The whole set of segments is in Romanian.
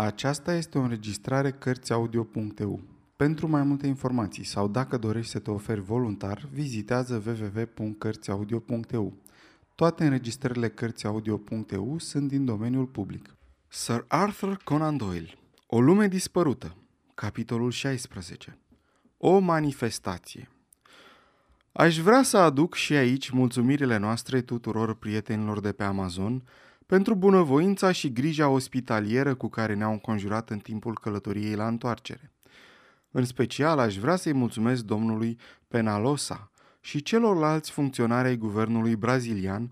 Aceasta este o înregistrare Cărțiaudio.eu. Pentru mai multe informații sau dacă dorești să te oferi voluntar, vizitează www.cărțiaudio.eu. Toate înregistrările Cărțiaudio.eu sunt din domeniul public. Sir Arthur Conan Doyle O lume dispărută Capitolul 16 O manifestație Aș vrea să aduc și aici mulțumirile noastre tuturor prietenilor de pe Amazon pentru bunăvoința și grija ospitalieră cu care ne-au înconjurat în timpul călătoriei la întoarcere. În special aș vrea să-i mulțumesc domnului Penalosa și celorlalți funcționari ai guvernului brazilian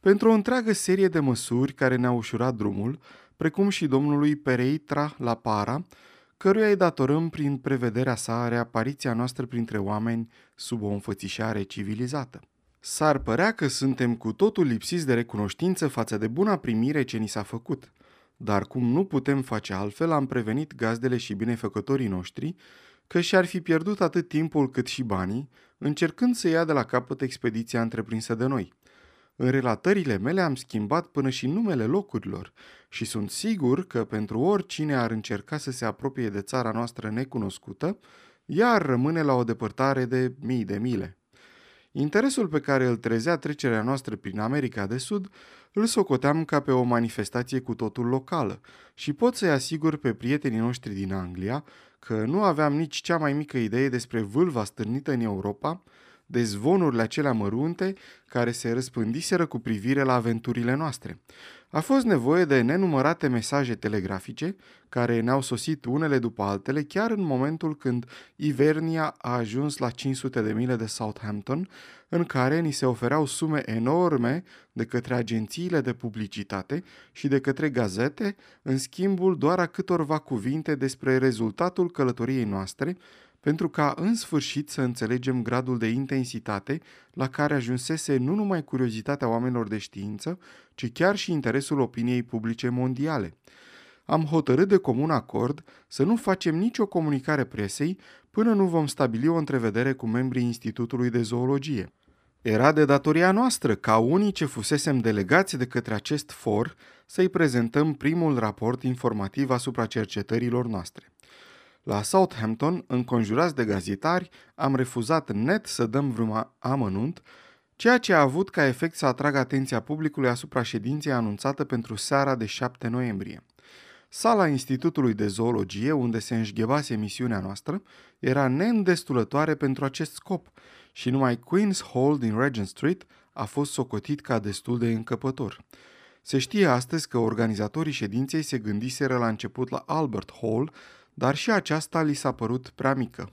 pentru o întreagă serie de măsuri care ne-au ușurat drumul, precum și domnului Pereitra La Para, căruia îi datorăm prin prevederea sa reapariția noastră printre oameni sub o înfățișare civilizată. S-ar părea că suntem cu totul lipsiți de recunoștință față de buna primire ce ni s-a făcut. Dar cum nu putem face altfel, am prevenit gazdele și binefăcătorii noștri că și-ar fi pierdut atât timpul cât și banii, încercând să ia de la capăt expediția întreprinsă de noi. În relatările mele am schimbat până și numele locurilor și sunt sigur că pentru oricine ar încerca să se apropie de țara noastră necunoscută, ea ar rămâne la o depărtare de mii de mile. Interesul pe care îl trezea trecerea noastră prin America de Sud îl socoteam ca pe o manifestație cu totul locală și pot să-i asigur pe prietenii noștri din Anglia că nu aveam nici cea mai mică idee despre vâlva stârnită în Europa, de zvonurile acelea mărunte care se răspândiseră cu privire la aventurile noastre. A fost nevoie de nenumărate mesaje telegrafice, care ne-au sosit unele după altele, chiar în momentul când Ivernia a ajuns la 500 de mile de Southampton, în care ni se ofereau sume enorme de către agențiile de publicitate și de către gazete, în schimbul doar a câtorva cuvinte despre rezultatul călătoriei noastre, pentru ca în sfârșit să înțelegem gradul de intensitate la care ajunsese nu numai curiozitatea oamenilor de știință, ci chiar și interesul opiniei publice mondiale. Am hotărât de comun acord să nu facem nicio comunicare presei până nu vom stabili o întrevedere cu membrii Institutului de Zoologie. Era de datoria noastră, ca unii ce fusesem delegați de către acest for, să-i prezentăm primul raport informativ asupra cercetărilor noastre. La Southampton, înconjurați de gazetari, am refuzat net să dăm vreun amănunt, ceea ce a avut ca efect să atragă atenția publicului asupra ședinței anunțată pentru seara de 7 noiembrie. Sala Institutului de Zoologie, unde se înșghebase emisiunea noastră, era neîndestulătoare pentru acest scop și numai Queen's Hall din Regent Street a fost socotit ca destul de încăpător. Se știe astăzi că organizatorii ședinței se gândiseră la început la Albert Hall, dar și aceasta li s-a părut prea mică.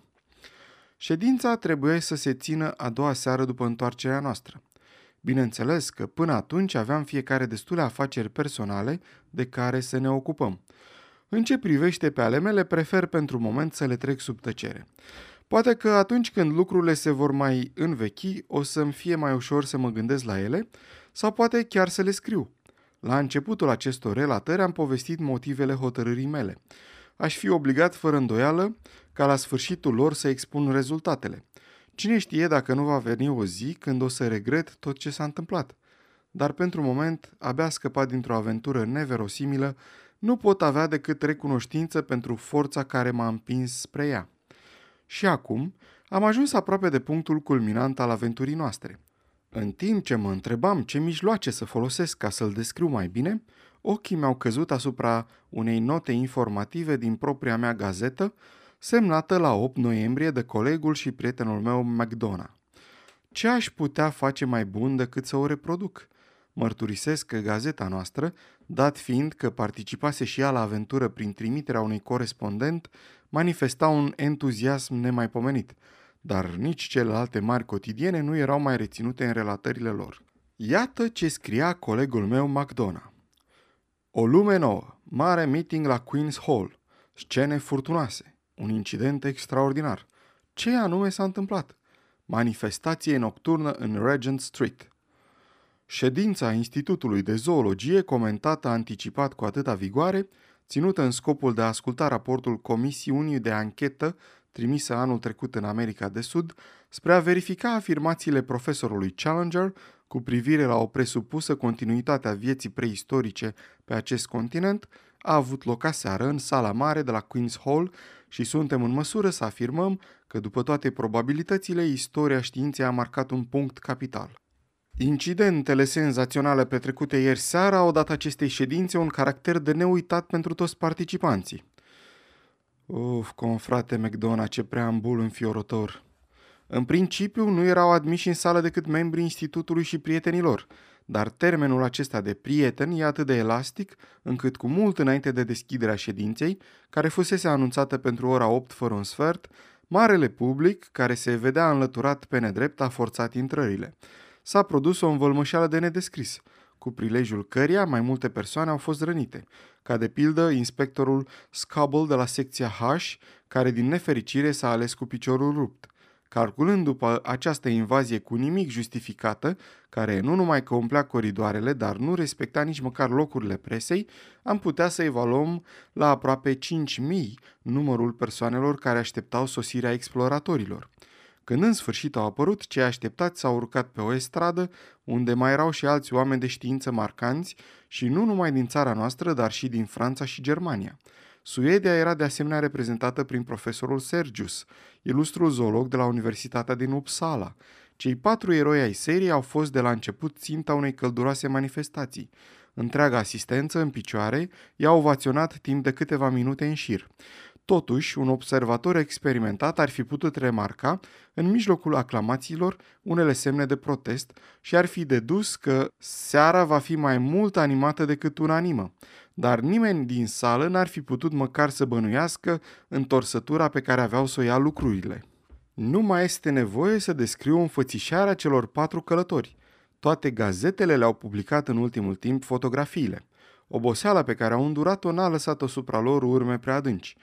Ședința trebuie să se țină a doua seară după întoarcerea noastră. Bineînțeles că până atunci aveam fiecare destule afaceri personale de care să ne ocupăm. În ce privește pe ale mele, prefer pentru moment să le trec sub tăcere. Poate că atunci când lucrurile se vor mai învechi, o să-mi fie mai ușor să mă gândesc la ele, sau poate chiar să le scriu. La începutul acestor relatări am povestit motivele hotărârii mele aș fi obligat fără îndoială ca la sfârșitul lor să expun rezultatele. Cine știe dacă nu va veni o zi când o să regret tot ce s-a întâmplat. Dar pentru moment, abia scăpat dintr-o aventură neverosimilă, nu pot avea decât recunoștință pentru forța care m-a împins spre ea. Și acum am ajuns aproape de punctul culminant al aventurii noastre. În timp ce mă întrebam ce mijloace să folosesc ca să-l descriu mai bine, ochii mi-au căzut asupra unei note informative din propria mea gazetă, semnată la 8 noiembrie de colegul și prietenul meu McDonough. Ce aș putea face mai bun decât să o reproduc? Mărturisesc că gazeta noastră, dat fiind că participase și ea la aventură prin trimiterea unui corespondent, manifesta un entuziasm nemaipomenit, dar nici celelalte mari cotidiene nu erau mai reținute în relatările lor. Iată ce scria colegul meu McDonough. O lume nouă, mare meeting la Queen's Hall, scene furtunoase, un incident extraordinar. Ce anume s-a întâmplat? Manifestație nocturnă în Regent Street. Ședința Institutului de Zoologie, comentată anticipat cu atâta vigoare, ținută în scopul de a asculta raportul Comisiunii de Anchetă trimisă anul trecut în America de Sud, spre a verifica afirmațiile profesorului Challenger cu privire la o presupusă continuitate a vieții preistorice pe acest continent, a avut loc aseară în sala mare de la Queen's Hall și suntem în măsură să afirmăm că după toate probabilitățile, istoria științei a marcat un punct capital. Incidentele senzaționale petrecute ieri seara au dat acestei ședințe un caracter de neuitat pentru toți participanții. Uf, confrate McDonough, ce preambul înfiorător! În principiu, nu erau admiși în sală decât membrii institutului și prietenilor, dar termenul acesta de prieten e atât de elastic încât cu mult înainte de deschiderea ședinței, care fusese anunțată pentru ora 8 fără un sfert, marele public, care se vedea înlăturat pe nedrept, a forțat intrările. S-a produs o învălmășeală de nedescris, cu prilejul căreia mai multe persoane au fost rănite, ca de pildă inspectorul Scubble de la secția H, care din nefericire s-a ales cu piciorul rupt calculând după această invazie cu nimic justificată, care nu numai că umplea coridoarele, dar nu respecta nici măcar locurile presei, am putea să evaluăm la aproape 5.000 numărul persoanelor care așteptau sosirea exploratorilor. Când în sfârșit au apărut, cei așteptați s-au urcat pe o estradă, unde mai erau și alți oameni de știință marcanți, și nu numai din țara noastră, dar și din Franța și Germania – Suedia era de asemenea reprezentată prin profesorul Sergius, ilustrul zoolog de la Universitatea din Uppsala. Cei patru eroi ai serii au fost de la început ținta unei călduroase manifestații. Întreaga asistență în picioare i-a ovaționat timp de câteva minute în șir. Totuși, un observator experimentat ar fi putut remarca, în mijlocul aclamațiilor, unele semne de protest și ar fi dedus că seara va fi mai mult animată decât unanimă dar nimeni din sală n-ar fi putut măcar să bănuiască întorsătura pe care aveau să o ia lucrurile. Nu mai este nevoie să descriu înfățișarea celor patru călători. Toate gazetele le-au publicat în ultimul timp fotografiile. Oboseala pe care au îndurat-o n-a lăsat asupra lor urme prea adânci.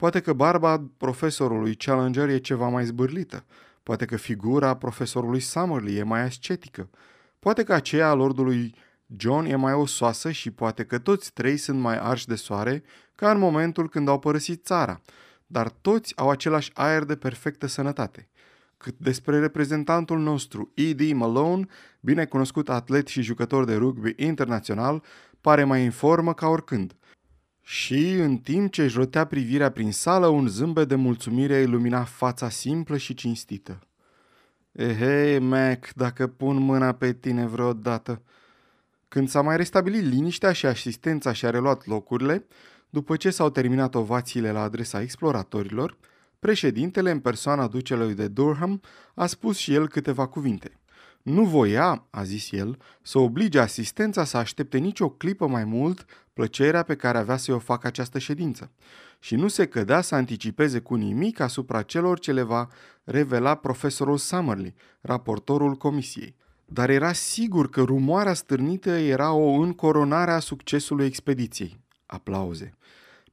Poate că barba profesorului Challenger e ceva mai zbârlită. Poate că figura profesorului Summerlee e mai ascetică. Poate că aceea a lordului John e mai osoasă și poate că toți trei sunt mai arși de soare ca în momentul când au părăsit țara, dar toți au același aer de perfectă sănătate. Cât despre reprezentantul nostru, E.D. Malone, bine cunoscut atlet și jucător de rugby internațional, pare mai în formă ca oricând. Și, în timp ce își rotea privirea prin sală, un zâmbet de mulțumire ilumina fața simplă și cinstită. Ehei, Mac, dacă pun mâna pe tine vreodată, când s-a mai restabilit liniștea și asistența și-a reluat locurile, după ce s-au terminat ovațiile la adresa exploratorilor, președintele, în persoana ducelui de Durham, a spus și el câteva cuvinte. Nu voia, a zis el, să oblige asistența să aștepte nicio clipă mai mult plăcerea pe care avea să-i o facă această ședință și nu se cădea să anticipeze cu nimic asupra celor ce le va revela profesorul Summerlee, raportorul comisiei dar era sigur că rumoarea stârnită era o încoronare a succesului expediției. Aplauze.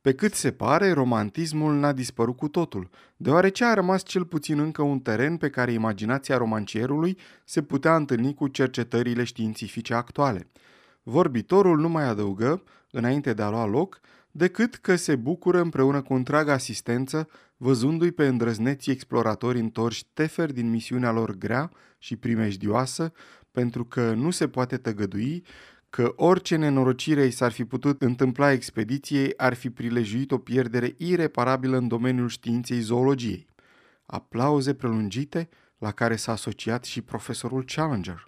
Pe cât se pare, romantismul n-a dispărut cu totul, deoarece a rămas cel puțin încă un teren pe care imaginația romancierului se putea întâlni cu cercetările științifice actuale. Vorbitorul nu mai adăugă, înainte de a lua loc, decât că se bucură împreună cu întreaga asistență, văzându-i pe îndrăzneții exploratori întorși teferi din misiunea lor grea și primejdioasă, pentru că nu se poate tăgădui că orice nenorocire i s-ar fi putut întâmpla expediției ar fi prilejuit o pierdere ireparabilă în domeniul științei zoologiei. Aplauze prelungite la care s-a asociat și profesorul Challenger.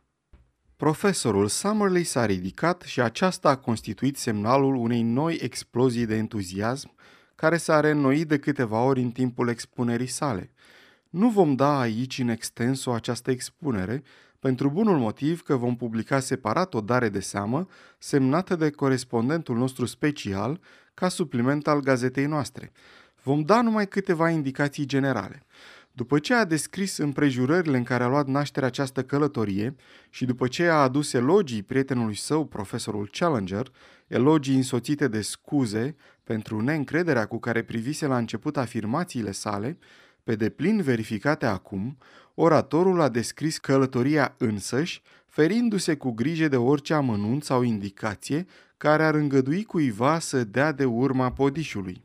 Profesorul Summerlee s-a ridicat și aceasta a constituit semnalul unei noi explozii de entuziasm care s-a reînnoit de câteva ori în timpul expunerii sale. Nu vom da aici în extenso această expunere, pentru bunul motiv că vom publica separat o dare de seamă semnată de corespondentul nostru special ca supliment al gazetei noastre. Vom da numai câteva indicații generale. După ce a descris împrejurările în care a luat naștere această călătorie și după ce a adus elogii prietenului său, profesorul Challenger, elogii însoțite de scuze pentru neîncrederea cu care privise la început afirmațiile sale, pe deplin verificate acum, oratorul a descris călătoria însăși, ferindu-se cu grijă de orice amănunt sau indicație care ar îngădui cuiva să dea de urma podișului.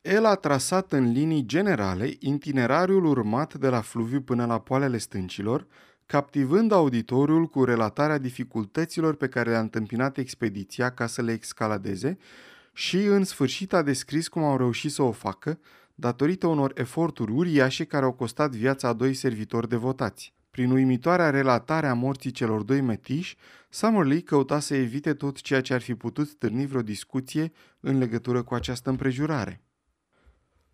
El a trasat în linii generale itinerariul urmat de la fluviu până la poalele stâncilor, captivând auditoriul cu relatarea dificultăților pe care le-a întâmpinat expediția ca să le escaladeze și în sfârșit a descris cum au reușit să o facă, datorită unor eforturi uriașe care au costat viața a doi servitori devotați. Prin uimitoarea relatare a morții celor doi metiși, Summerlee căuta să evite tot ceea ce ar fi putut stârni vreo discuție în legătură cu această împrejurare.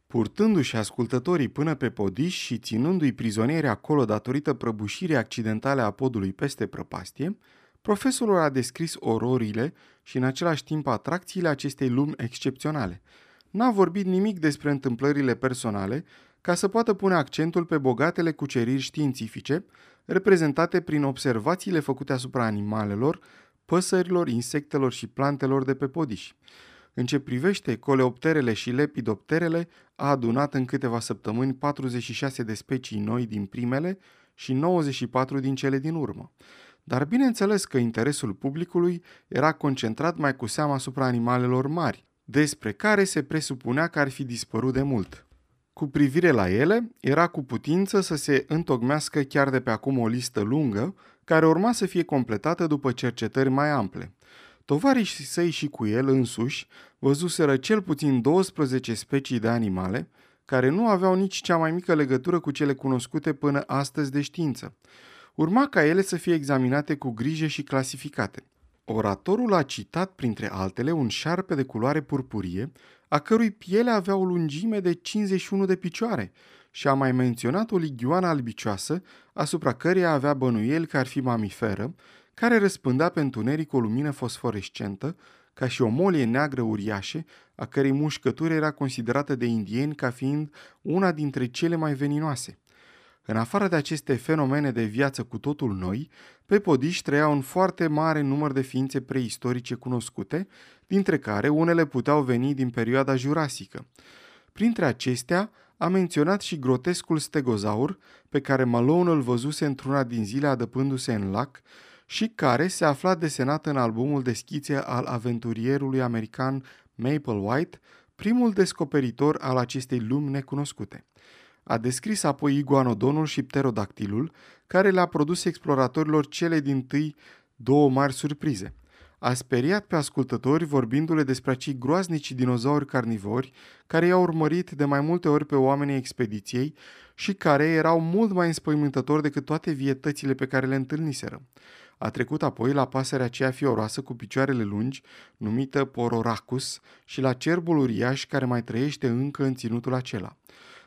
Purtându-și ascultătorii până pe podiș și ținându-i prizonieri acolo datorită prăbușirii accidentale a podului peste prăpastie, profesorul a descris ororile și în același timp atracțiile acestei lumi excepționale. N-a vorbit nimic despre întâmplările personale, ca să poată pune accentul pe bogatele cuceriri științifice, reprezentate prin observațiile făcute asupra animalelor, păsărilor, insectelor și plantelor de pe podiș. În ce privește coleopterele și lepidopterele, a adunat în câteva săptămâni 46 de specii noi din primele și 94 din cele din urmă. Dar bineînțeles că interesul publicului era concentrat mai cu seamă asupra animalelor mari, despre care se presupunea că ar fi dispărut de mult. Cu privire la ele, era cu putință să se întocmească chiar de pe acum o listă lungă, care urma să fie completată după cercetări mai ample. Tovarășii săi și cu el însuși văzuseră cel puțin 12 specii de animale, care nu aveau nici cea mai mică legătură cu cele cunoscute până astăzi de știință. Urma ca ele să fie examinate cu grijă și clasificate. Oratorul a citat, printre altele, un șarpe de culoare purpurie, a cărui piele avea o lungime de 51 de picioare și a mai menționat o ligioană albicioasă, asupra căreia avea bănuieli că ar fi mamiferă, care răspândea pe întuneric o lumină fosforescentă, ca și o molie neagră uriașă, a cărei mușcătură era considerată de indieni ca fiind una dintre cele mai veninoase. În afară de aceste fenomene de viață cu totul noi, pe podiș trăia un foarte mare număr de ființe preistorice cunoscute, dintre care unele puteau veni din perioada jurasică. Printre acestea, a menționat și grotescul stegozaur, pe care Malone îl văzuse într-una din zile adăpându-se în lac și care se afla desenat în albumul de schițe al aventurierului american Maple White, primul descoperitor al acestei lumi necunoscute. A descris apoi iguanodonul și pterodactilul, care le-a produs exploratorilor cele din tâi două mari surprize. A speriat pe ascultători vorbindu-le despre acei groaznici dinozauri carnivori care i-au urmărit de mai multe ori pe oamenii expediției și care erau mult mai înspăimântători decât toate vietățile pe care le întâlniseră. A trecut apoi la pasărea aceea fioroasă cu picioarele lungi, numită Pororacus, și la cerbul uriaș care mai trăiește încă în ținutul acela.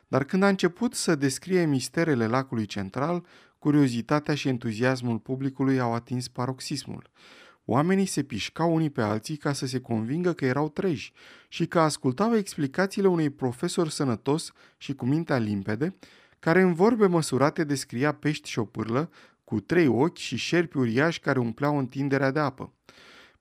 Dar când a început să descrie misterele lacului central, curiozitatea și entuziasmul publicului au atins paroxismul. Oamenii se pișcau unii pe alții ca să se convingă că erau treji și că ascultau explicațiile unui profesor sănătos și cu mintea limpede, care în vorbe măsurate descria pești și o pârlă, cu trei ochi și șerpi uriași care umpleau întinderea de apă.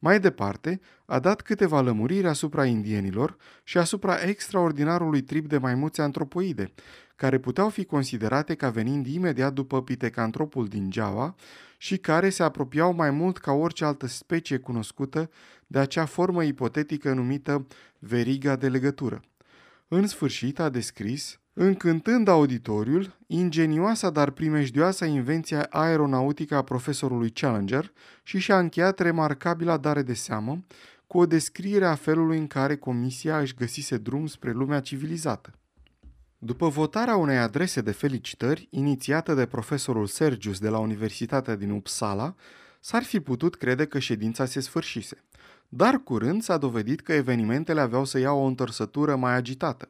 Mai departe, a dat câteva lămuriri asupra indienilor și asupra extraordinarului trip de maimuțe antropoide, care puteau fi considerate ca venind imediat după pitecantropul din Java și care se apropiau mai mult ca orice altă specie cunoscută de acea formă ipotetică numită veriga de legătură. În sfârșit a descris, încântând auditoriul, ingenioasa, dar primejdioasa invenția aeronautică a profesorului Challenger și și-a încheiat remarcabila dare de seamă cu o descriere a felului în care comisia își găsise drum spre lumea civilizată. După votarea unei adrese de felicitări, inițiată de profesorul Sergius de la Universitatea din Uppsala, s-ar fi putut crede că ședința se sfârșise. Dar curând s-a dovedit că evenimentele aveau să iau o întărsătură mai agitată.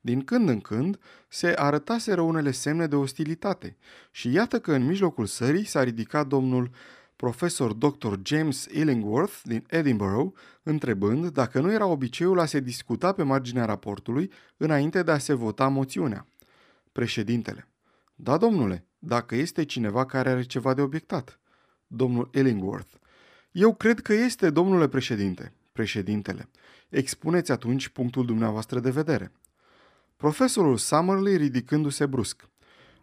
Din când în când se arătaseră unele semne de ostilitate și iată că în mijlocul sării s-a ridicat domnul profesor dr. James Illingworth din Edinburgh, întrebând dacă nu era obiceiul a se discuta pe marginea raportului înainte de a se vota moțiunea. Președintele. Da, domnule, dacă este cineva care are ceva de obiectat. Domnul Illingworth. Eu cred că este, domnule președinte. Președintele. Expuneți atunci punctul dumneavoastră de vedere. Profesorul Summerlee ridicându-se brusc.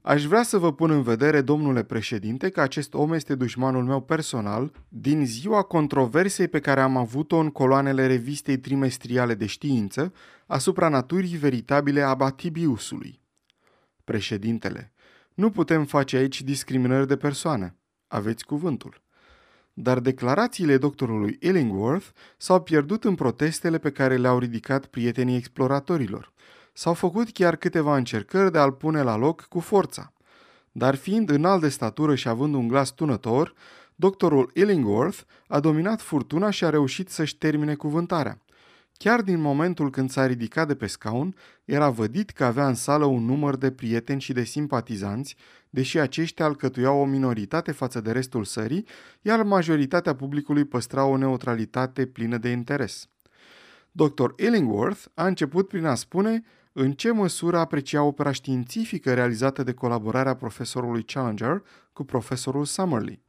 Aș vrea să vă pun în vedere, domnule președinte, că acest om este dușmanul meu personal din ziua controversei pe care am avut-o în coloanele revistei trimestriale de știință asupra naturii veritabile a Batibiusului. Președintele, nu putem face aici discriminări de persoană. Aveți cuvântul. dar declarațiile doctorului Illingworth s-au pierdut în protestele pe care le-au ridicat prietenii exploratorilor. S-au făcut chiar câteva încercări de a-l pune la loc cu forța. Dar fiind înalt de statură și având un glas tunător, doctorul Illingworth a dominat furtuna și a reușit să-și termine cuvântarea. Chiar din momentul când s-a ridicat de pe scaun, era vădit că avea în sală un număr de prieteni și de simpatizanți, deși aceștia alcătuiau o minoritate față de restul sării, iar majoritatea publicului păstra o neutralitate plină de interes. Dr. Illingworth a început prin a spune în ce măsură aprecia opera științifică realizată de colaborarea profesorului Challenger cu profesorul Summerlee.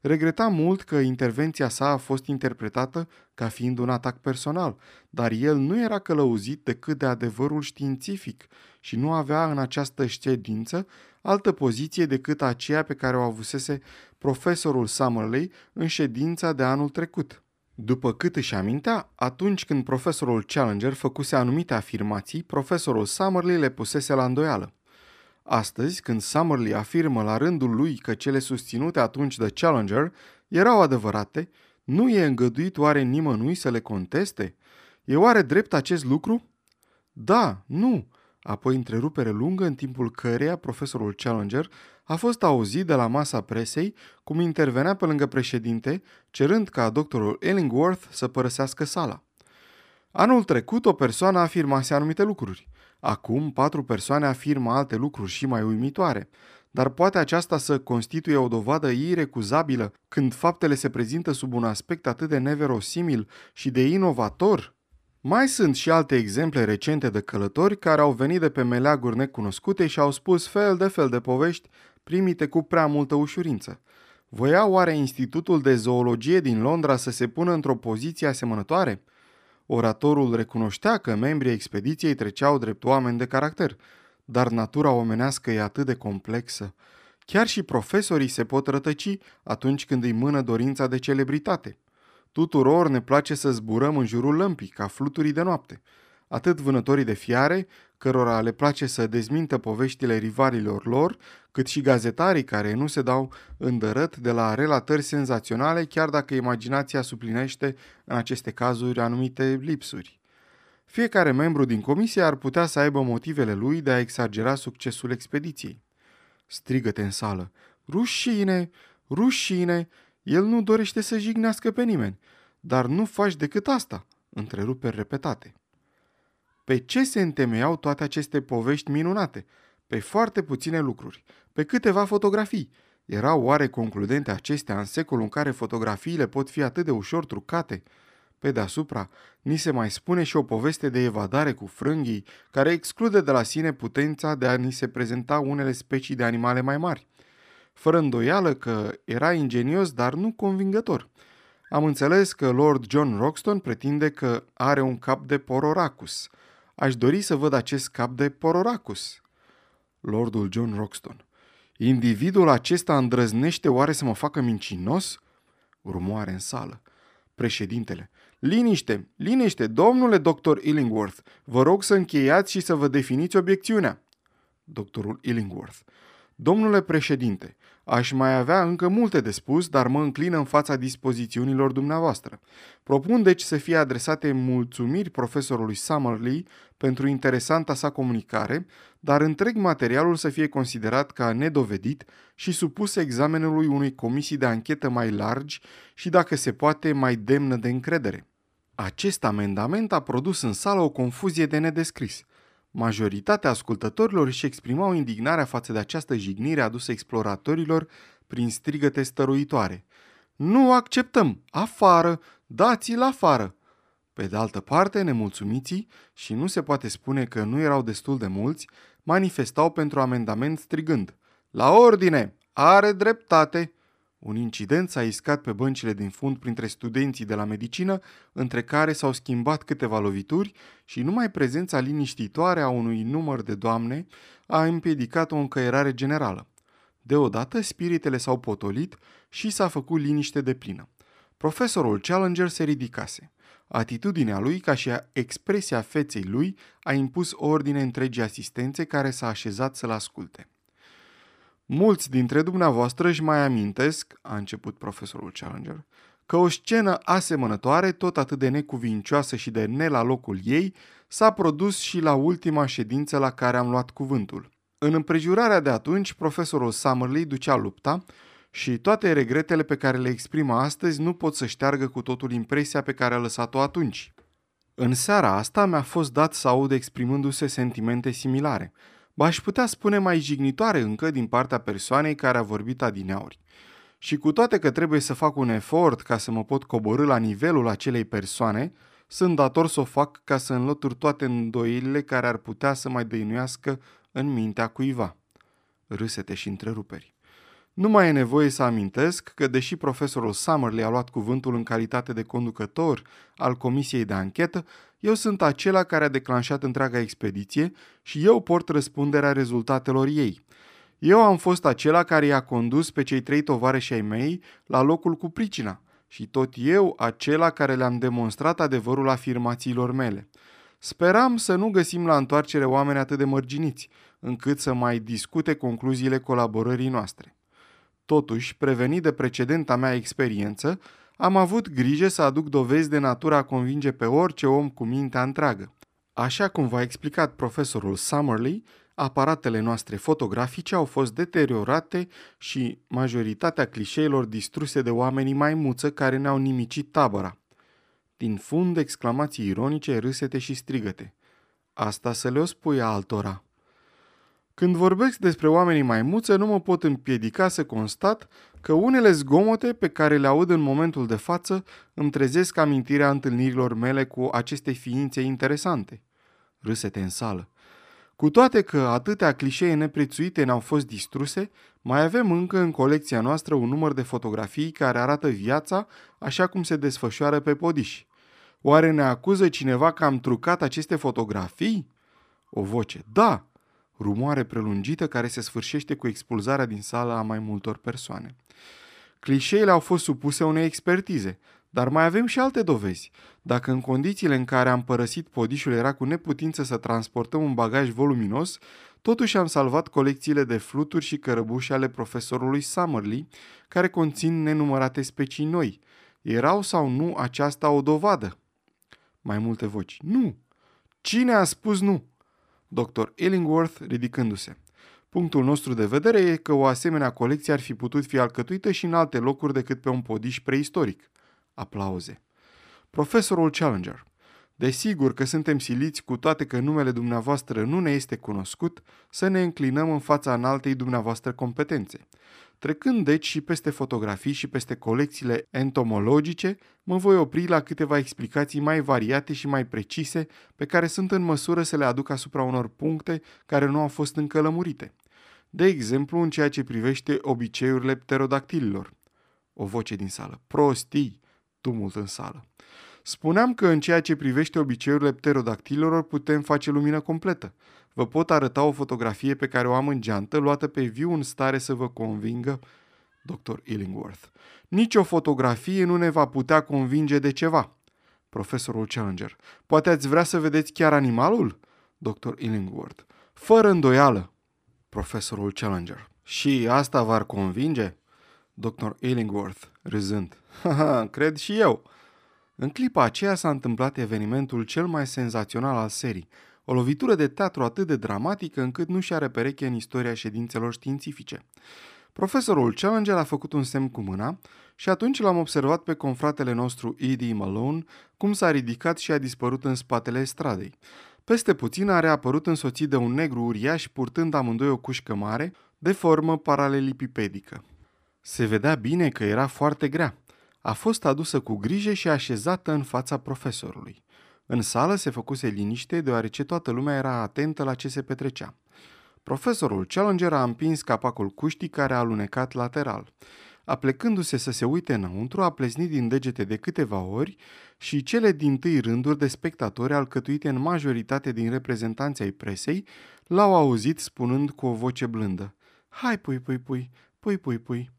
Regreta mult că intervenția sa a fost interpretată ca fiind un atac personal, dar el nu era călăuzit decât de adevărul științific și nu avea în această ședință altă poziție decât aceea pe care o avusese profesorul Summerley în ședința de anul trecut. După cât își amintea, atunci când profesorul Challenger făcuse anumite afirmații, profesorul Summerley le pusese la îndoială. Astăzi, când Summerlee afirmă la rândul lui că cele susținute atunci de Challenger erau adevărate, nu e îngăduit oare nimănui să le conteste? E oare drept acest lucru? Da, nu. Apoi întrerupere lungă în timpul căreia profesorul Challenger a fost auzit de la masa presei cum intervenea pe lângă președinte, cerând ca doctorul Ellingworth să părăsească sala. Anul trecut o persoană afirmase anumite lucruri. Acum, patru persoane afirmă alte lucruri și mai uimitoare. Dar poate aceasta să constituie o dovadă irecuzabilă când faptele se prezintă sub un aspect atât de neverosimil și de inovator? Mai sunt și alte exemple recente de călători care au venit de pe meleaguri necunoscute și au spus fel de fel de povești primite cu prea multă ușurință. Voia oare Institutul de Zoologie din Londra să se pună într-o poziție asemănătoare? Oratorul recunoștea că membrii expediției treceau drept oameni de caracter, dar natura omenească e atât de complexă. Chiar și profesorii se pot rătăci atunci când îi mână dorința de celebritate. Tuturor ne place să zburăm în jurul lămpii, ca fluturii de noapte. Atât vânătorii de fiare, cărora le place să dezmintă poveștile rivalilor lor, cât și gazetarii care nu se dau îndărât de la relatări senzaționale, chiar dacă imaginația suplinește în aceste cazuri anumite lipsuri. Fiecare membru din comisie ar putea să aibă motivele lui de a exagera succesul expediției. Strigă-te în sală. Rușine! Rușine! El nu dorește să jignească pe nimeni. Dar nu faci decât asta, întreruperi repetate. Pe ce se întemeiau toate aceste povești minunate? Pe foarte puține lucruri, pe câteva fotografii. Erau oare concludente acestea în secolul în care fotografiile pot fi atât de ușor trucate? Pe deasupra, ni se mai spune și o poveste de evadare cu frânghii, care exclude de la sine putența de a ni se prezenta unele specii de animale mai mari. Fără îndoială că era ingenios, dar nu convingător. Am înțeles că Lord John Roxton pretinde că are un cap de pororacus – Aș dori să văd acest cap de pororacus. Lordul John Roxton. Individul acesta îndrăznește oare să mă facă mincinos? Rumoare în sală. Președintele. Liniște, liniște, domnule doctor Illingworth. Vă rog să încheiați și să vă definiți obiecțiunea. Doctorul Illingworth. Domnule președinte, aș mai avea încă multe de spus, dar mă înclin în fața dispozițiunilor dumneavoastră. Propun deci să fie adresate mulțumiri profesorului Summerlee pentru interesanta sa comunicare, dar întreg materialul să fie considerat ca nedovedit și supus examenului unei comisii de anchetă mai largi și, dacă se poate, mai demnă de încredere. Acest amendament a produs în sală o confuzie de nedescris – Majoritatea ascultătorilor își exprimau indignarea față de această jignire adusă exploratorilor prin strigăte stăruitoare. Nu acceptăm! Afară! Dați-l afară! Pe de altă parte, nemulțumiții, și nu se poate spune că nu erau destul de mulți, manifestau pentru amendament strigând La ordine! Are dreptate! Un incident s-a iscat pe băncile din fund printre studenții de la medicină, între care s-au schimbat câteva lovituri și numai prezența liniștitoare a unui număr de doamne a împiedicat o încăierare generală. Deodată, spiritele s-au potolit și s-a făcut liniște de plină. Profesorul Challenger se ridicase. Atitudinea lui, ca și expresia feței lui, a impus ordine întregii asistențe care s-a așezat să-l asculte. Mulți dintre dumneavoastră își mai amintesc, a început profesorul Challenger, că o scenă asemănătoare, tot atât de necuvincioasă și de ne la locul ei, s-a produs și la ultima ședință la care am luat cuvântul. În împrejurarea de atunci, profesorul Summerlee ducea lupta și toate regretele pe care le exprimă astăzi nu pot să șteargă cu totul impresia pe care a lăsat-o atunci. În seara asta mi-a fost dat să aud exprimându-se sentimente similare, ba aș putea spune mai jignitoare încă din partea persoanei care a vorbit adineauri. Și cu toate că trebuie să fac un efort ca să mă pot coborâ la nivelul acelei persoane, sunt dator să o fac ca să înlătur toate îndoielile care ar putea să mai dăinuiască în mintea cuiva. Râsete și întreruperi. Nu mai e nevoie să amintesc că, deși profesorul Summerley a luat cuvântul în calitate de conducător al comisiei de anchetă, eu sunt acela care a declanșat întreaga expediție și eu port răspunderea rezultatelor ei. Eu am fost acela care i-a condus pe cei trei tovarăși ai mei la locul cu pricina și tot eu acela care le-am demonstrat adevărul afirmațiilor mele. Speram să nu găsim la întoarcere oameni atât de mărginiți, încât să mai discute concluziile colaborării noastre. Totuși, prevenit de precedenta mea experiență, am avut grijă să aduc dovezi de natura a convinge pe orice om cu mintea întreagă. Așa cum v-a explicat profesorul Summerlee, aparatele noastre fotografice au fost deteriorate și majoritatea clișeilor distruse de oamenii maimuță care ne-au nimicit tabăra. Din fund exclamații ironice, râsete și strigăte. Asta să le-o spui altora. Când vorbesc despre oamenii maimuță, nu mă pot împiedica să constat că unele zgomote pe care le aud în momentul de față îmi trezesc amintirea întâlnirilor mele cu aceste ființe interesante. Râsete în sală. Cu toate că atâtea clișee neprețuite ne-au fost distruse, mai avem încă în colecția noastră un număr de fotografii care arată viața așa cum se desfășoară pe podiși. Oare ne acuză cineva că am trucat aceste fotografii? O voce. Da! Rumoare prelungită care se sfârșește cu expulzarea din sală a mai multor persoane. Clișeile au fost supuse unei expertize, dar mai avem și alte dovezi. Dacă în condițiile în care am părăsit podișul era cu neputință să transportăm un bagaj voluminos, totuși am salvat colecțiile de fluturi și cărăbuși ale profesorului Summerlee, care conțin nenumărate specii noi. Erau sau nu aceasta o dovadă? Mai multe voci. Nu! Cine a spus nu? Dr. Illingworth ridicându-se. Punctul nostru de vedere e că o asemenea colecție ar fi putut fi alcătuită și în alte locuri decât pe un podiș preistoric. Aplauze. Profesorul Challenger. Desigur că suntem siliți, cu toate că numele dumneavoastră nu ne este cunoscut, să ne înclinăm în fața înaltei dumneavoastră competențe. Trecând deci și peste fotografii și peste colecțiile entomologice, mă voi opri la câteva explicații mai variate și mai precise pe care sunt în măsură să le aduc asupra unor puncte care nu au fost încă lămurite. De exemplu, în ceea ce privește obiceiurile pterodactililor. O voce din sală. Prostii! Tumult în sală. Spuneam că în ceea ce privește obiceiurile pterodactililor putem face lumină completă. Vă pot arăta o fotografie pe care o am în geantă, luată pe viu în stare să vă convingă Dr. Illingworth. Nici o fotografie nu ne va putea convinge de ceva. Profesorul Challenger. Poate ați vrea să vedeți chiar animalul? Dr. Illingworth. Fără îndoială. Profesorul Challenger. Și asta v-ar convinge? Dr. Illingworth, râzând. Haha, cred și eu. În clipa aceea s-a întâmplat evenimentul cel mai senzațional al serii, o lovitură de teatru atât de dramatică încât nu și are pereche în istoria ședințelor științifice. Profesorul Challenger a făcut un semn cu mâna și atunci l-am observat pe confratele nostru E.D. Malone cum s-a ridicat și a dispărut în spatele stradei. Peste puțin a reapărut însoțit de un negru uriaș purtând amândoi o cușcă mare de formă paralelipipedică. Se vedea bine că era foarte grea. A fost adusă cu grijă și așezată în fața profesorului. În sală se făcuse liniște deoarece toată lumea era atentă la ce se petrecea. Profesorul Challenger a împins capacul cuștii care a alunecat lateral. Aplecându-se să se uite înăuntru, a pleznit din degete de câteva ori și cele din tâi rânduri de spectatori alcătuite în majoritate din reprezentanții ai presei l-au auzit spunând cu o voce blândă. Hai, pui, pui, pui, pui, pui, pui.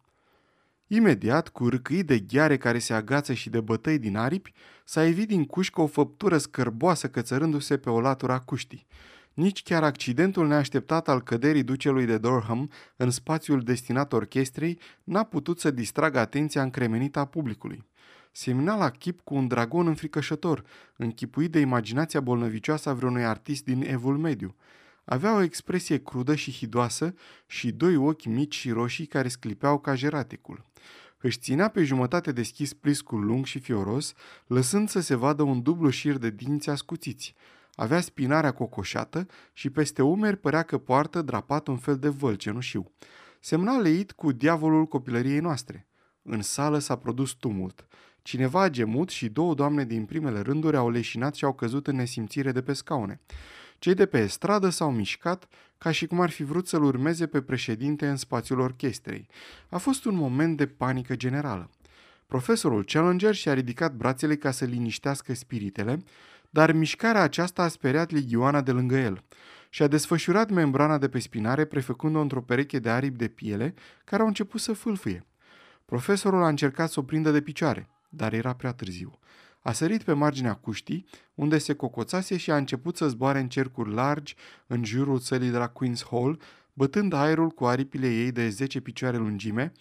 Imediat, cu râcâi de gheare care se agață și de bătăi din aripi, s-a evit din cușcă o făptură scârboasă cățărându-se pe o latura cuștii. nici chiar accidentul neașteptat al căderii ducelui de Durham în spațiul destinat orchestrei n-a putut să distragă atenția încremenită a publicului. Semina la chip cu un dragon înfricoșător, închipuit de imaginația bolnăvicioasă a vreunui artist din evul mediu. Avea o expresie crudă și hidoasă și doi ochi mici și roșii care sclipeau ca jeraticul. Își ținea pe jumătate deschis pliscul lung și fioros, lăsând să se vadă un dublu șir de dinți ascuțiți. Avea spinarea cocoșată și peste umeri părea că poartă drapat un fel de văl cenușiu. Semna leit cu diavolul copilăriei noastre. În sală s-a produs tumult. Cineva a gemut și două doamne din primele rânduri au leșinat și au căzut în nesimțire de pe scaune. Cei de pe stradă s-au mișcat ca și cum ar fi vrut să-l urmeze pe președinte în spațiul orchestrei. A fost un moment de panică generală. Profesorul Challenger și-a ridicat brațele ca să liniștească spiritele, dar mișcarea aceasta a speriat ligioana de lângă el și a desfășurat membrana de pe spinare, prefăcând-o într-o pereche de aripi de piele, care au început să fâlfâie. Profesorul a încercat să o prindă de picioare, dar era prea târziu. A sărit pe marginea cuștii, unde se cocoțase și a început să zboare în cercuri largi în jurul sălii de la Queen's Hall, bătând aerul cu aripile ei de 10 picioare lungime,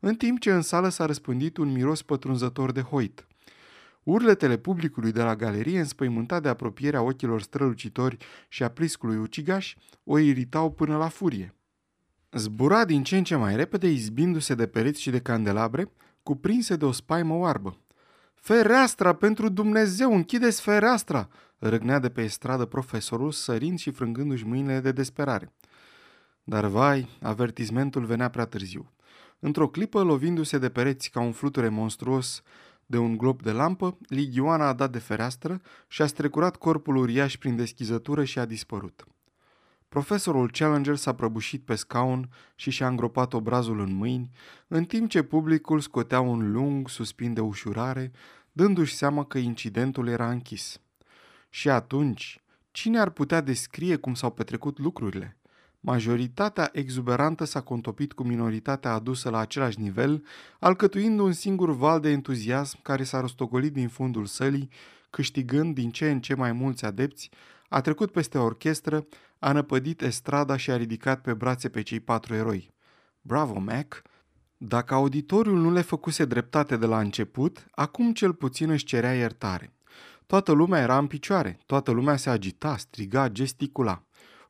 în timp ce în sală s-a răspândit un miros pătrunzător de hoit. Urletele publicului de la galerie, înspăimântat de apropierea ochilor strălucitori și a pliscului ucigaș, o iritau până la furie. Zbura din ce în ce mai repede, izbindu-se de pereți și de candelabre, cuprinse de o spaimă oarbă. Fereastra, pentru Dumnezeu, închideți fereastra!" râgnea de pe stradă profesorul, sărind și frângându-și mâinile de desperare. Dar vai, avertismentul venea prea târziu. Într-o clipă, lovindu-se de pereți ca un fluture monstruos de un glob de lampă, Ligioana a dat de fereastră și a strecurat corpul uriaș prin deschizătură și a dispărut. Profesorul Challenger s-a prăbușit pe scaun și și-a îngropat obrazul în mâini, în timp ce publicul scotea un lung suspin de ușurare, dându-și seama că incidentul era închis. Și atunci, cine ar putea descrie cum s-au petrecut lucrurile? Majoritatea exuberantă s-a contopit cu minoritatea adusă la același nivel, alcătuind un singur val de entuziasm care s-a rostogolit din fundul sălii, câștigând din ce în ce mai mulți adepți, a trecut peste orchestră, a năpădit estrada și a ridicat pe brațe pe cei patru eroi. Bravo, Mac! Dacă auditoriul nu le făcuse dreptate de la început, acum cel puțin își cerea iertare. Toată lumea era în picioare, toată lumea se agita, striga, gesticula.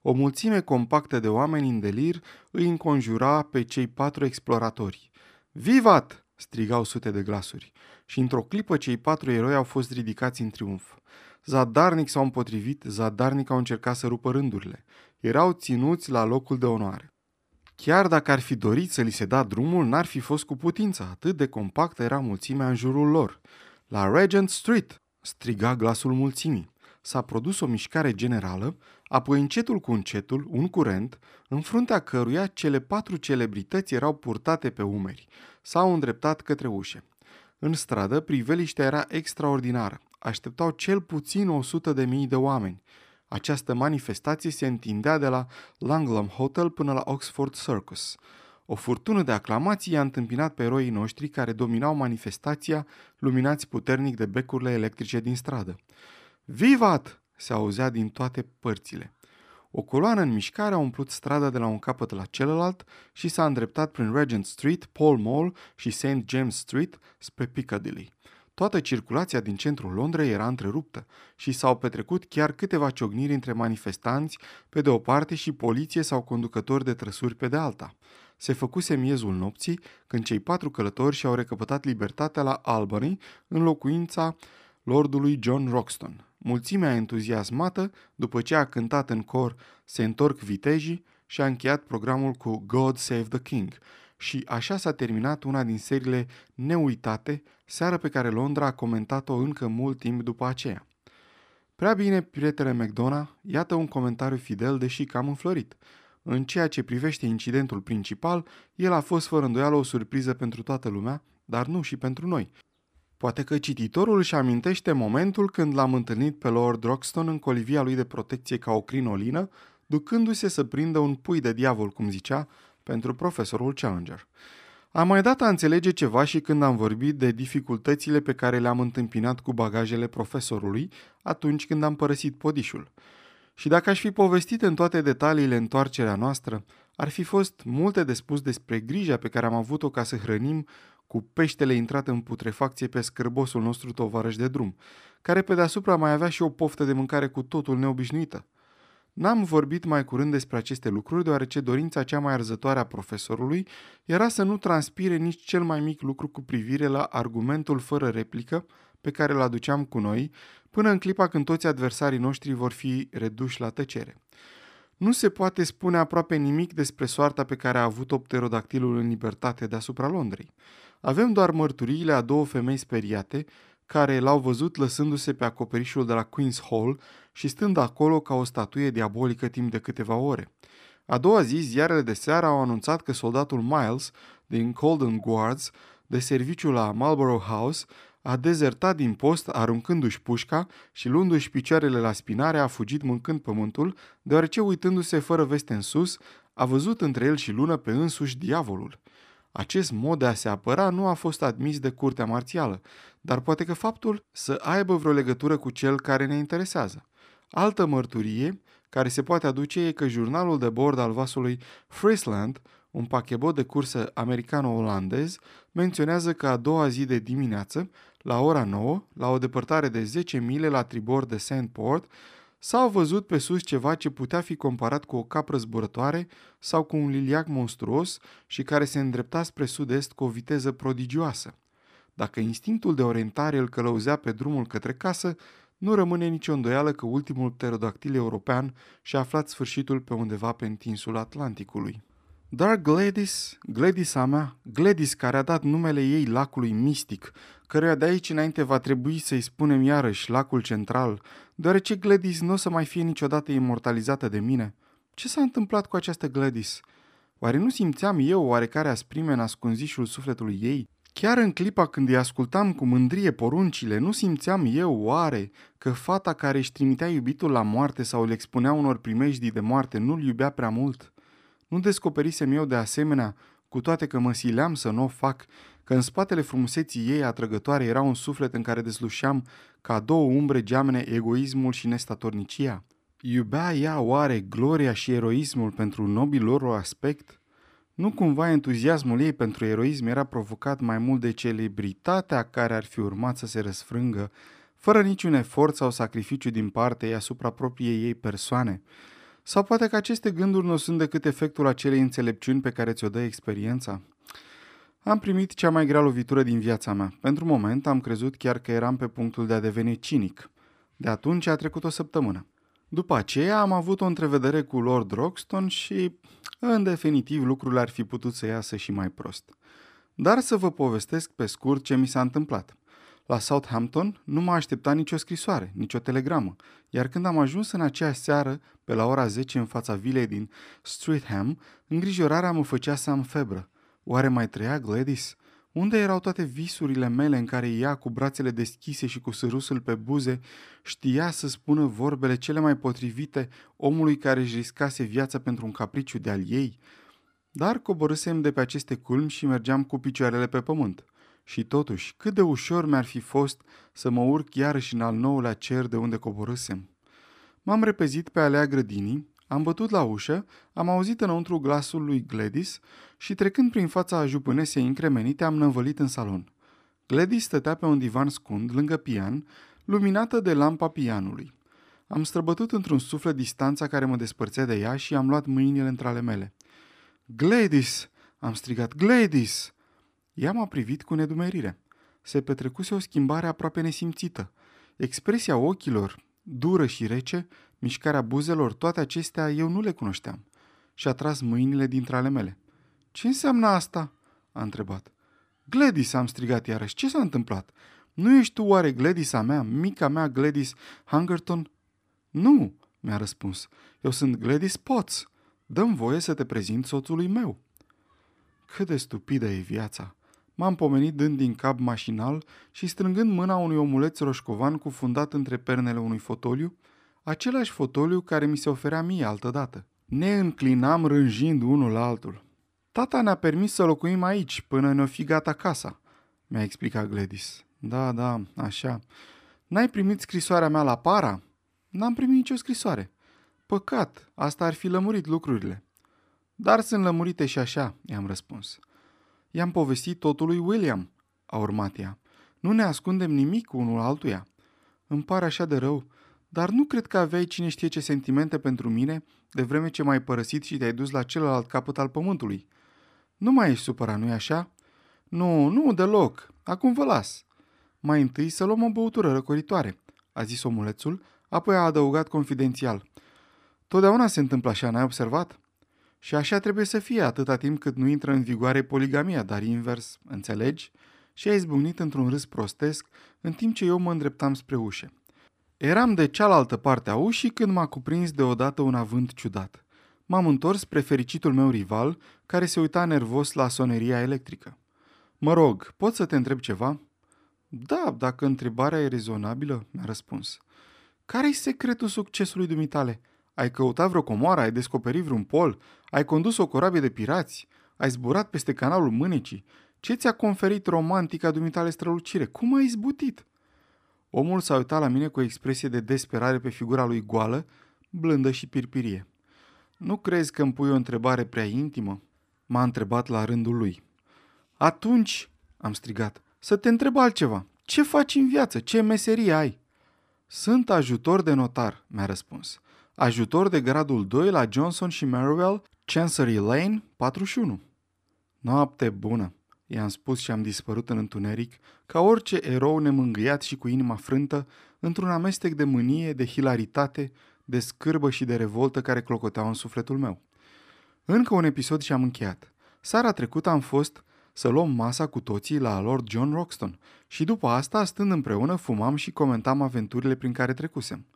O mulțime compactă de oameni în delir îi înconjura pe cei patru exploratori. Vivat! strigau sute de glasuri. Și într-o clipă cei patru eroi au fost ridicați în triumf. Zadarnic s-au împotrivit, zadarnic au încercat să rupă rândurile. Erau ținuți la locul de onoare. Chiar dacă ar fi dorit să li se da drumul, n-ar fi fost cu putință, atât de compactă era mulțimea în jurul lor. La Regent Street, striga glasul mulțimii. S-a produs o mișcare generală, apoi încetul cu încetul, un curent, în fruntea căruia cele patru celebrități erau purtate pe umeri. S-au îndreptat către ușe. În stradă, priveliștea era extraordinară așteptau cel puțin 100 de mii de oameni. Această manifestație se întindea de la Langlum Hotel până la Oxford Circus. O furtună de aclamații i-a întâmpinat pe eroii noștri care dominau manifestația, luminați puternic de becurile electrice din stradă. Vivat! se auzea din toate părțile. O coloană în mișcare a umplut strada de la un capăt la celălalt și s-a îndreptat prin Regent Street, Paul Mall și St. James Street spre Piccadilly. Toată circulația din centrul Londrei era întreruptă și s-au petrecut chiar câteva ciogniri între manifestanți pe de o parte și poliție sau conducători de trăsuri pe de alta. Se făcuse miezul nopții când cei patru călători și-au recăpătat libertatea la Albany în locuința lordului John Roxton. Mulțimea entuziasmată, după ce a cântat în cor Se întorc vitejii, și-a încheiat programul cu God Save the King – și așa s-a terminat una din seriile neuitate, seară pe care Londra a comentat-o încă mult timp după aceea. Prea bine, prietene McDonough, iată un comentariu fidel, deși cam înflorit. În ceea ce privește incidentul principal, el a fost fără îndoială o surpriză pentru toată lumea, dar nu și pentru noi. Poate că cititorul își amintește momentul când l-am întâlnit pe Lord Roxton în colivia lui de protecție ca o crinolină, ducându-se să prindă un pui de diavol, cum zicea, pentru profesorul Challenger. Am mai dat a înțelege ceva și când am vorbit de dificultățile pe care le-am întâmpinat cu bagajele profesorului atunci când am părăsit podișul. Și dacă aș fi povestit în toate detaliile întoarcerea noastră, ar fi fost multe de spus despre grija pe care am avut-o ca să hrănim cu peștele intrat în putrefacție pe scârbosul nostru tovarăș de drum, care pe deasupra mai avea și o poftă de mâncare cu totul neobișnuită. N-am vorbit mai curând despre aceste lucruri, deoarece dorința cea mai arzătoare a profesorului era să nu transpire nici cel mai mic lucru cu privire la argumentul fără replică pe care îl aduceam cu noi, până în clipa când toți adversarii noștri vor fi reduși la tăcere. Nu se poate spune aproape nimic despre soarta pe care a avut-o pterodactilul în libertate deasupra Londrei. Avem doar mărturiile a două femei speriate, care l-au văzut lăsându-se pe acoperișul de la Queen's Hall și stând acolo ca o statuie diabolică timp de câteva ore. A doua zi, ziarele de seară au anunțat că soldatul Miles, din Colden Guards, de serviciu la Marlborough House, a dezertat din post aruncându-și pușca și luându-și picioarele la spinare a fugit mâncând pământul, deoarece uitându-se fără veste în sus, a văzut între el și lună pe însuși diavolul. Acest mod de a se apăra nu a fost admis de curtea marțială, dar poate că faptul să aibă vreo legătură cu cel care ne interesează. Altă mărturie care se poate aduce e că jurnalul de bord al vasului Friesland, un pachebot de cursă americano-olandez, menționează că a doua zi de dimineață, la ora 9, la o depărtare de 10 mile la tribord de Sandport, s-a văzut pe sus ceva ce putea fi comparat cu o capră zburătoare sau cu un liliac monstruos și care se îndrepta spre sud-est cu o viteză prodigioasă. Dacă instinctul de orientare îl călăuzea pe drumul către casă, nu rămâne nicio îndoială că ultimul pterodactil european și-a aflat sfârșitul pe undeva pe întinsul Atlanticului. Dar Gladys, Gladys a mea, Gladys care a dat numele ei lacului mistic, căruia de aici înainte va trebui să-i spunem iarăși lacul central, deoarece Gladys nu o să mai fie niciodată imortalizată de mine. Ce s-a întâmplat cu această Gladys? Oare nu simțeam eu oarecare asprime în ascunzișul sufletului ei? Chiar în clipa când îi ascultam cu mândrie poruncile, nu simțeam eu, oare, că fata care își trimitea iubitul la moarte sau îl expunea unor primejdii de moarte nu-l iubea prea mult? Nu descoperisem eu de asemenea, cu toate că mă sileam să nu o fac, că în spatele frumuseții ei atrăgătoare era un suflet în care deslușeam ca două umbre geamene egoismul și nestatornicia? Iubea ea oare gloria și eroismul pentru nobil lor aspect? Nu cumva entuziasmul ei pentru eroism era provocat mai mult de celebritatea care ar fi urmat să se răsfrângă, fără niciun efort sau sacrificiu din partea ei asupra propriei ei persoane? Sau poate că aceste gânduri nu sunt decât efectul acelei înțelepciuni pe care ți-o dă experiența? Am primit cea mai grea lovitură din viața mea. Pentru moment am crezut chiar că eram pe punctul de a deveni cinic. De atunci a trecut o săptămână. După aceea am avut o întrevedere cu Lord Roxton și, în definitiv, lucrurile ar fi putut să iasă și mai prost. Dar să vă povestesc pe scurt ce mi s-a întâmplat. La Southampton nu m-a așteptat nicio scrisoare, nicio telegramă, iar când am ajuns în aceeași seară, pe la ora 10 în fața vilei din Streatham, îngrijorarea mă făcea să am febră. Oare mai trăia Gladys? Unde erau toate visurile mele în care ea, cu brațele deschise și cu sârusul pe buze, știa să spună vorbele cele mai potrivite omului care își riscase viața pentru un capriciu de al ei? Dar coborâsem de pe aceste culmi și mergeam cu picioarele pe pământ. Și totuși, cât de ușor mi-ar fi fost să mă urc iarăși în al nouălea cer de unde coborâsem. M-am repezit pe alea grădinii, am bătut la ușă, am auzit înăuntru glasul lui Gladys și trecând prin fața jupânesei încremenite am năvălit în salon. Gladys stătea pe un divan scund, lângă pian, luminată de lampa pianului. Am străbătut într-un suflet distanța care mă despărțea de ea și am luat mâinile între ale mele. Gladys! Am strigat, Gladys! Ea m-a privit cu nedumerire. Se petrecuse o schimbare aproape nesimțită. Expresia ochilor, dură și rece, mișcarea buzelor, toate acestea eu nu le cunoșteam. Și a tras mâinile dintre ale mele. Ce înseamnă asta?" a întrebat. Gladys, am strigat iarăși. Ce s-a întâmplat? Nu ești tu oare Gladys a mea, mica mea Gladys Hungerton? Nu, mi-a răspuns. Eu sunt Gladys Potts. Dăm voie să te prezint soțului meu. Cât de stupidă e viața. M-am pomenit dând din cap mașinal și strângând mâna unui omuleț roșcovan cufundat între pernele unui fotoliu, același fotoliu care mi se oferea mie altădată. Ne înclinam rânjind unul la altul. Tata ne-a permis să locuim aici până ne-o fi gata casa, mi-a explicat Gladys. Da, da, așa. N-ai primit scrisoarea mea la para? N-am primit nicio scrisoare. Păcat, asta ar fi lămurit lucrurile. Dar sunt lămurite și așa, i-am răspuns. I-am povestit totul lui William, a urmat ea. Nu ne ascundem nimic unul altuia. Îmi pare așa de rău, dar nu cred că aveai cine știe ce sentimente pentru mine de vreme ce m-ai părăsit și te-ai dus la celălalt capăt al pământului. Nu mai ești supărat, nu-i așa? Nu, nu, deloc. Acum vă las. Mai întâi să luăm o băutură răcoritoare, a zis omulețul, apoi a adăugat confidențial. Totdeauna se întâmplă așa, n-ai observat? Și așa trebuie să fie atâta timp cât nu intră în vigoare poligamia, dar invers, înțelegi? Și a izbucnit într-un râs prostesc, în timp ce eu mă îndreptam spre ușă. Eram de cealaltă parte a ușii când m-a cuprins deodată un avânt ciudat. M-am întors spre fericitul meu rival, care se uita nervos la soneria electrică. Mă rog, pot să te întreb ceva?" Da, dacă întrebarea e rezonabilă," mi-a răspuns. Care-i secretul succesului dumitale? Ai căutat vreo comoară, ai descoperit vreun pol, ai condus o corabie de pirați, ai zburat peste canalul Mânecii. Ce ți-a conferit romantica dumitale strălucire? Cum ai izbutit?" Omul s-a uitat la mine cu o expresie de desperare pe figura lui goală, blândă și pirpirie. Nu crezi că îmi pui o întrebare prea intimă?" M-a întrebat la rândul lui. Atunci, am strigat, să te întreb altceva. Ce faci în viață? Ce meserie ai? Sunt ajutor de notar, mi-a răspuns. Ajutor de gradul 2 la Johnson și Merriwell, Chancery Lane, 41. Noapte bună, i-am spus și am dispărut în întuneric, ca orice erou nemângâiat și cu inima frântă, într-un amestec de mânie, de hilaritate, de scârbă și de revoltă care clocoteau în sufletul meu. Încă un episod și am încheiat. Sara trecută am fost să luăm masa cu toții la Lord John Roxton și după asta, stând împreună, fumam și comentam aventurile prin care trecusem.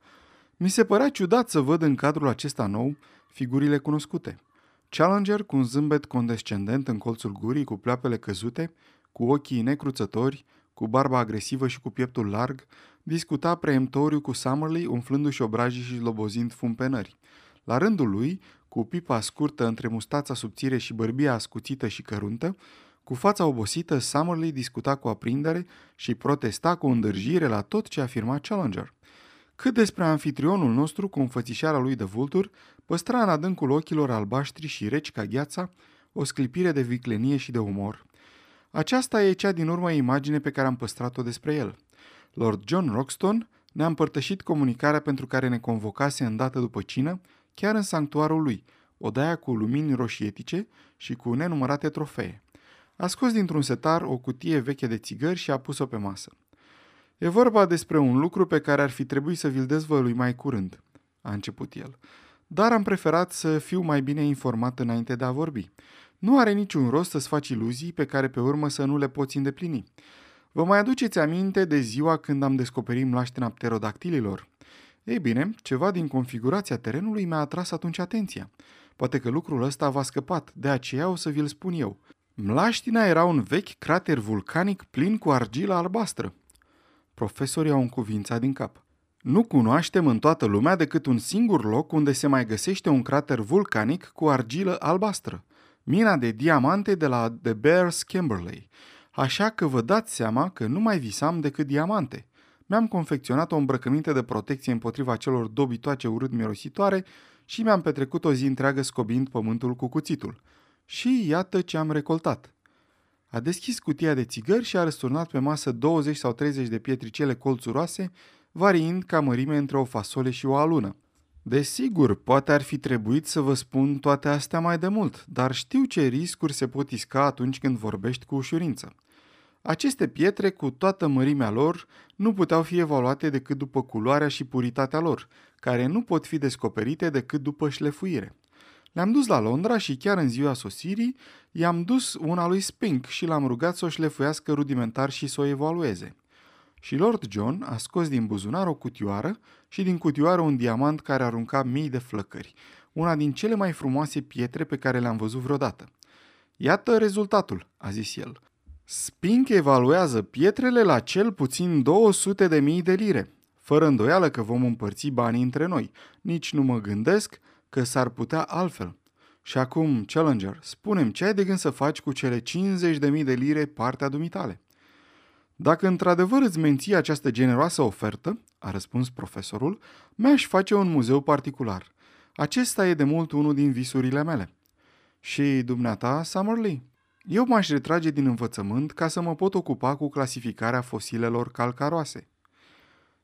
Mi se părea ciudat să văd în cadrul acesta nou figurile cunoscute. Challenger cu un zâmbet condescendent în colțul gurii, cu pleoapele căzute, cu ochii necruțători, cu barba agresivă și cu pieptul larg, discuta preemptoriu cu Summerly, umflându-și obrajii și lobozind fumpenări. La rândul lui, cu pipa scurtă între mustața subțire și bărbia ascuțită și căruntă, cu fața obosită, Summerly discuta cu aprindere și protesta cu îndârjire la tot ce afirma Challenger. Cât despre anfitrionul nostru cu înfățișarea lui de vultur, păstra în adâncul ochilor albaștri și reci ca gheața o sclipire de viclenie și de umor. Aceasta e cea din urmă imagine pe care am păstrat-o despre el. Lord John Roxton ne-a împărtășit comunicarea pentru care ne convocase îndată după cină, chiar în sanctuarul lui, odaia cu lumini roșietice și cu nenumărate trofee. A scos dintr-un setar o cutie veche de țigări și a pus-o pe masă. E vorba despre un lucru pe care ar fi trebuit să vi-l dezvălui mai curând, a început el. Dar am preferat să fiu mai bine informat înainte de a vorbi. Nu are niciun rost să-ți faci iluzii pe care pe urmă să nu le poți îndeplini. Vă mai aduceți aminte de ziua când am descoperit mlaștena pterodactililor? Ei bine, ceva din configurația terenului mi-a atras atunci atenția. Poate că lucrul ăsta v-a scăpat, de aceea o să vi-l spun eu. Mlaștina era un vechi crater vulcanic plin cu argilă albastră. Profesorii au încuvințat din cap. Nu cunoaștem în toată lumea decât un singur loc unde se mai găsește un crater vulcanic cu argilă albastră. Mina de diamante de la The Bears Kimberley. Așa că vă dați seama că nu mai visam decât diamante. Mi-am confecționat o îmbrăcăminte de protecție împotriva celor dobitoace urât mirositoare și mi-am petrecut o zi întreagă scobind pământul cu cuțitul. Și iată ce am recoltat. A deschis cutia de țigări și a răsturnat pe masă 20 sau 30 de pietricele colțuroase, variind ca mărime între o fasole și o alună. Desigur, poate ar fi trebuit să vă spun toate astea mai de mult, dar știu ce riscuri se pot isca atunci când vorbești cu ușurință. Aceste pietre, cu toată mărimea lor, nu puteau fi evaluate decât după culoarea și puritatea lor, care nu pot fi descoperite decât după șlefuire. Le-am dus la Londra și chiar în ziua sosirii i-am dus una lui Spink și l-am rugat să o șlefuiască rudimentar și să o evalueze. Și Lord John a scos din buzunar o cutioară și din cutioară un diamant care arunca mii de flăcări, una din cele mai frumoase pietre pe care le-am văzut vreodată. Iată rezultatul, a zis el. Spink evaluează pietrele la cel puțin 200 de mii de lire. Fără îndoială că vom împărți banii între noi. Nici nu mă gândesc că s-ar putea altfel. Și acum, Challenger, spunem ce ai de gând să faci cu cele 50.000 de lire partea dumitale. Dacă într-adevăr îți menții această generoasă ofertă, a răspuns profesorul, mi-aș face un muzeu particular. Acesta e de mult unul din visurile mele. Și dumneata, Summerlee? Eu m-aș retrage din învățământ ca să mă pot ocupa cu clasificarea fosilelor calcaroase.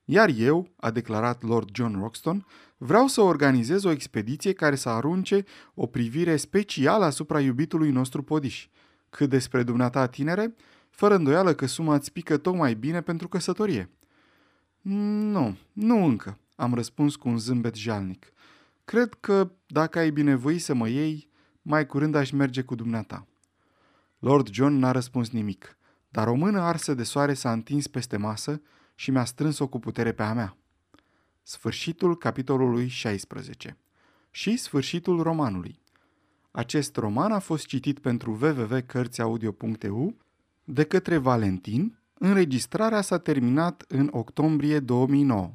Iar eu, a declarat Lord John Roxton, vreau să organizez o expediție care să arunce o privire specială asupra iubitului nostru podiș. Cât despre dumneata tinere, fără îndoială că suma îți pică tocmai bine pentru căsătorie. Nu, nu încă, am răspuns cu un zâmbet jalnic. Cred că, dacă ai binevoi să mă iei, mai curând aș merge cu dumneata. Lord John n-a răspuns nimic, dar o mână arsă de soare s-a întins peste masă și mi-a strâns-o cu putere pe a mea. Sfârșitul capitolului 16 și sfârșitul romanului. Acest roman a fost citit pentru www.cărțiaudio.eu de către Valentin. Înregistrarea s-a terminat în octombrie 2009.